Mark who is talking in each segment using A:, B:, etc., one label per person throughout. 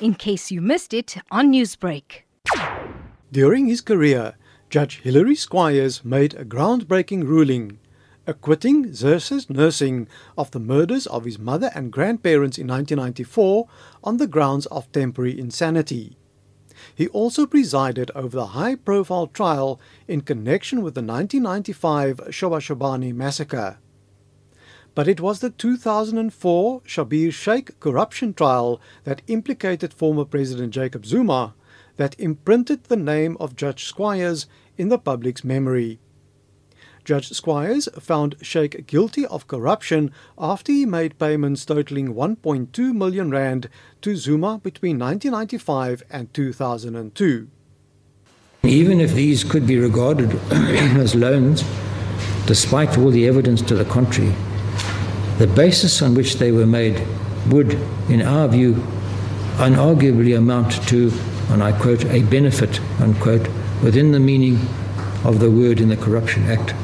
A: in case you missed it on Newsbreak.
B: During his career, Judge Hilary Squires made a groundbreaking ruling acquitting Xerxes Nursingh of the murders of his mother and grandparents in 1994 on the grounds of temporary insanity. He also presided over the high profile trial in connection with the 1995 Shobashobane massacre. But it was the 2004 Schabir Shaik corruption trial that implicated former President Jacob Zuma that imprinted the name of Judge Squires in the public's memory. Judge Squires found Shaik guilty of corruption after he made payments totaling 1.2 million rand to Zuma between 1995 and 2002.
C: Even if these could be regarded as loans, despite all the evidence to the contrary, the basis on which they were made would, in our view, unarguably amount to, and I quote, a benefit, unquote, within the meaning of the word in the Corruption Act.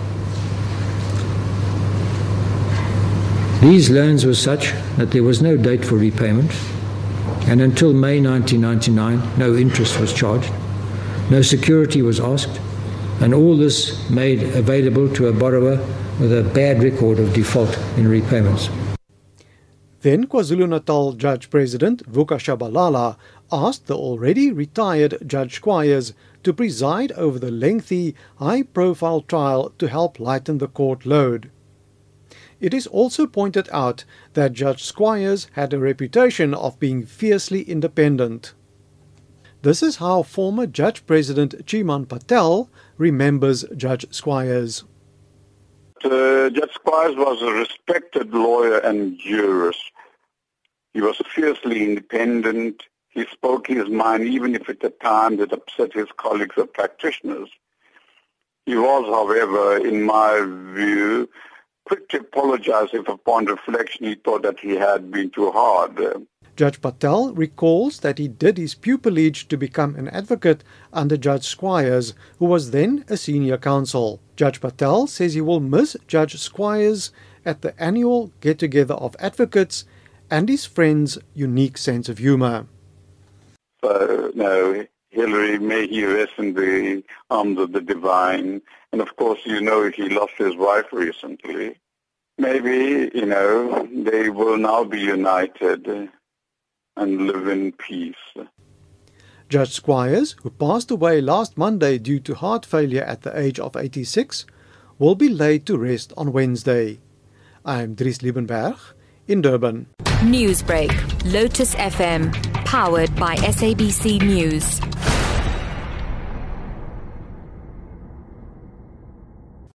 C: These loans were such that there was no date for repayment, and until May 1999, no interest was charged, no security was asked, and all this made available to a borrower with a bad record of default in repayments.
B: Then KwaZulu-Natal Judge President Vuka Tshabalala asked the already retired Judge Squires to preside over the lengthy, high-profile trial to help lighten the court load. It is also pointed out that Judge Squires had a reputation of being fiercely independent. This is how former Judge President Chiman Patel remembers Judge Squires.
D: Uh, Judge Squires was a respected lawyer and jurist. He was fiercely independent. He spoke his mind even if at the time it upset his colleagues or practitioners. He was, however, in my view, quick to apologize if upon reflection he thought that he had been too hard.
B: Judge Patel recalls that he did his pupillage to become an advocate under Judge Squires, who was then a senior counsel. Judge Patel says he will miss Judge Squires at the annual get together of advocates and his friend's unique sense of humor.
D: So, no, Hilary, may he rest in the arms of the divine. And of course, you know, he lost his wife recently. Maybe, you know, they will now be united and live in peace.
B: Judge Squires, who passed away last Monday due to heart failure at the age of 86, will be laid to rest on Wednesday. I am Dries Liebenberg in Durban.
A: Newsbreak, Lotus FM, powered by SABC News.